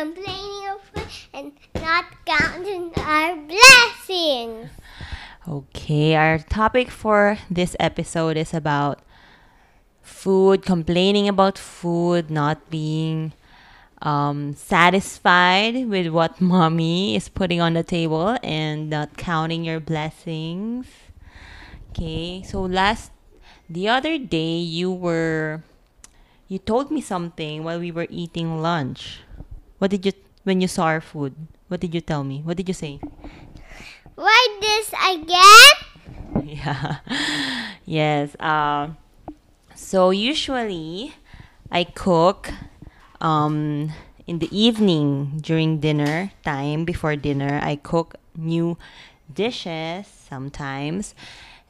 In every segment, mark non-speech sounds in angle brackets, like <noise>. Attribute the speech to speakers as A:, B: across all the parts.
A: complaining of food and not counting our blessings.
B: Okay, our topic for this episode is about food, complaining about food, not being um, satisfied with what <laughs> mommy is putting on the table, and not counting your blessings. Okay, so last, the other day, you were, you told me something while we were eating lunch. What did you, when you saw our food? What did you tell me? What did you say?
A: Why this again? <laughs>
B: yeah yes uh, so usually i cook um, in the evening during dinner time before dinner i cook new dishes sometimes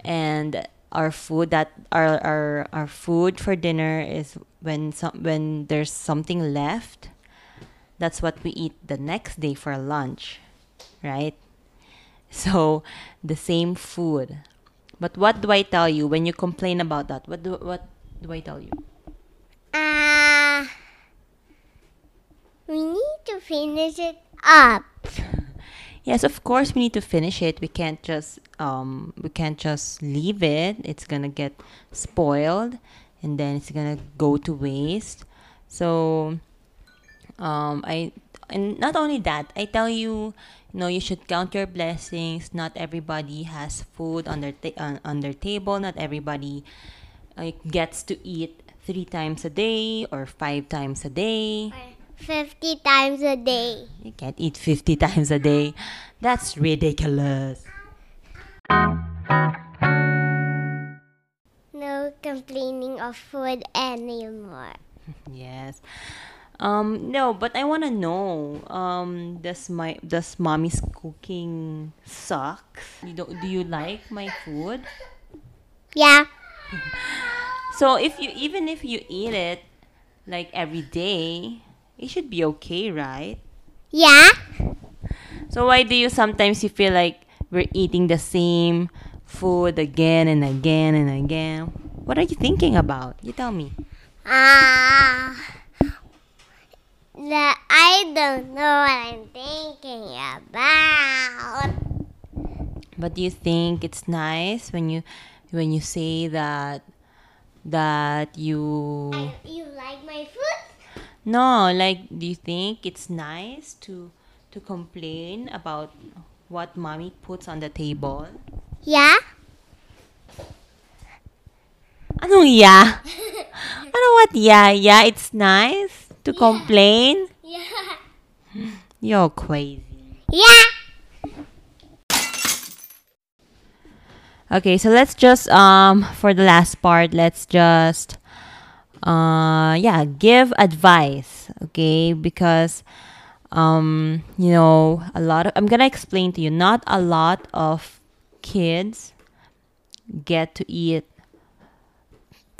B: and our food that our our, our food for dinner is when some when there's something left that's what we eat the next day for lunch right so the same food. But what do I tell you when you complain about that? What do what do I tell you?
A: Uh, we need to finish it up. <laughs>
B: Yes, of course we need to finish it. We can't just um we can't just leave it. It's gonna get spoiled and then it's gonna go to waste. So um I and not only that, I tell you, you know, you should count your blessings. Not everybody has food on their ta- on, on their table. Not everybody uh, gets to eat three times a day or five times a day.
A: 50 times a day.
B: You can't eat 50 times a day. That's ridiculous.
A: No complaining of food anymore. <laughs>
B: Yes. Um no, but I want to know um does my does mommy's cooking suck? You don't do you like my food?
A: Yeah. <laughs>
B: So if you even if you eat it like every day, it should be okay, right?
A: Yeah.
B: So why do you sometimes you feel like we're eating the same food again and again and again? What are you thinking about? You tell me.
A: Ah. The, I don't know what I'm thinking about.
B: But do you think it's nice when you when you say that that you
A: You like my food?
B: no like do you think it's nice to to complain about what mommy puts on the table?
A: Yeah.
B: Anong yeah? <laughs> ano what yeah? Yeah, it's nice to complain.
A: Yeah. <laughs>
B: You're crazy.
A: Yeah.
B: Okay, so let's just um for the last part, let's just uh yeah, give advice, okay? Because um you know, a lot of I'm going to explain to you not a lot of kids get to eat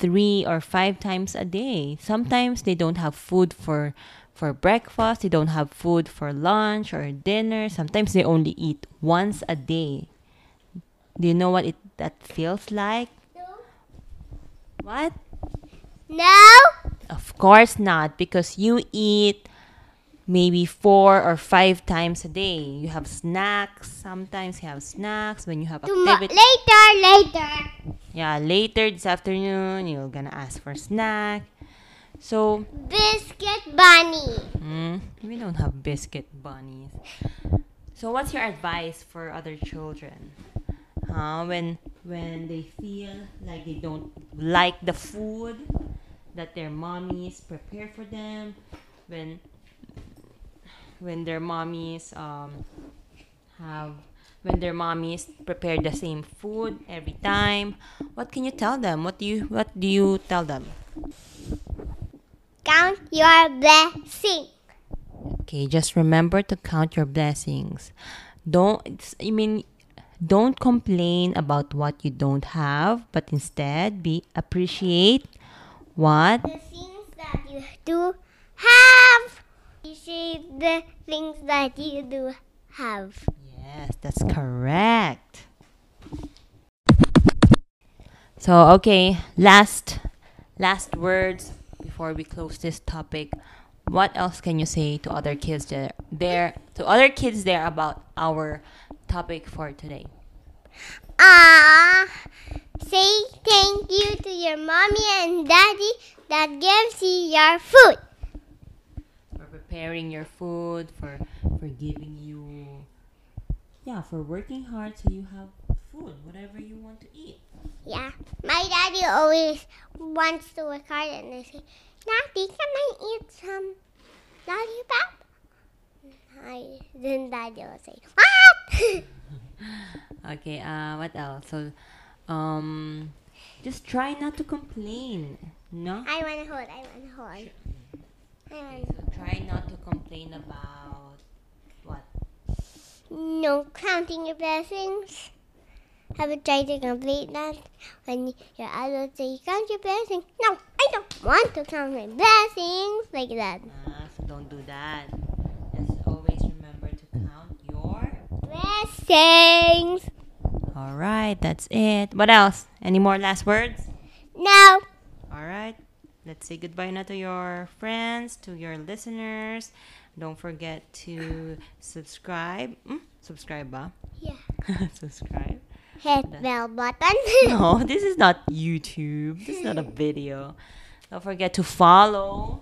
B: three or five times a day. Sometimes they don't have food for for breakfast, they don't have food for lunch or dinner. Sometimes they only eat once a day. Do you know what it that feels like? What?
A: No.
B: Of course not, because you eat maybe four or five times a day. You have snacks. Sometimes you have snacks when you have activity.
A: later, later.
B: Yeah, later this afternoon you're gonna ask for snack. So
A: Biscuit bunny.
B: mm, we don't have biscuit bunnies. So what's your advice for other children? Huh? When when they feel like they don't like the food that their mommies prepare for them, when when their mommies um have when their mommies prepare the same food every time, what can you tell them? What do you what do you tell them?
A: Count your blessing.
B: Okay, just remember to count your blessings. Don't I mean don't complain about what you don't have, but instead be appreciate what
A: The things that you do have. Appreciate the things that you do have.
B: Yes, that's correct. So, okay, last last words before we close this topic. what else can you say to other kids there, there to other kids there about our topic for today?
A: Ah, say thank you to your mommy and daddy that gives you your food.
B: For preparing your food, for for giving you yeah, for working hard so you have food, whatever you want to eat.
A: Yeah, my daddy always wants to work hard and they say, Daddy, can I eat some lollipop? I, then daddy will say, What? <laughs>
B: Okay, uh what else? So um just try not to complain. No?
A: I want to hold, I want to hold. I want
B: So try not to complain about?
A: No counting your blessings. Have you tried to complete that? When your adults say, count your blessings. No, I don't want to count my blessings like that.
B: Ah, so don't do that. Just always remember to count your
A: Blessings.
B: All right, that's it. What else? Any more last words?
A: No.
B: All right. Let's say goodbye now to your friends, to your listeners. Don't forget to subscribe. Mm, subscribe, ba?
A: Yeah. <laughs>
B: subscribe.
A: Hit bell button. <laughs>
B: No, <laughs> this is not YouTube. This is not a video. Don't forget to follow.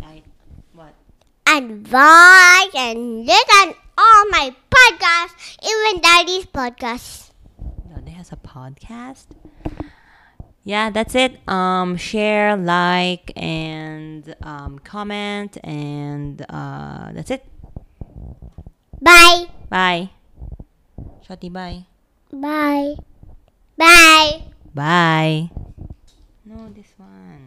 B: Like what?
A: Advise and listen all my podcasts, even Daddy's podcast.
B: Daddy has a podcast. Yeah, that's it. Um, share, like, and um, comment, and uh, that's it.
A: Bye.
B: Bye. Shotty, bye.
A: Bye. Bye.
B: Bye. No, this one.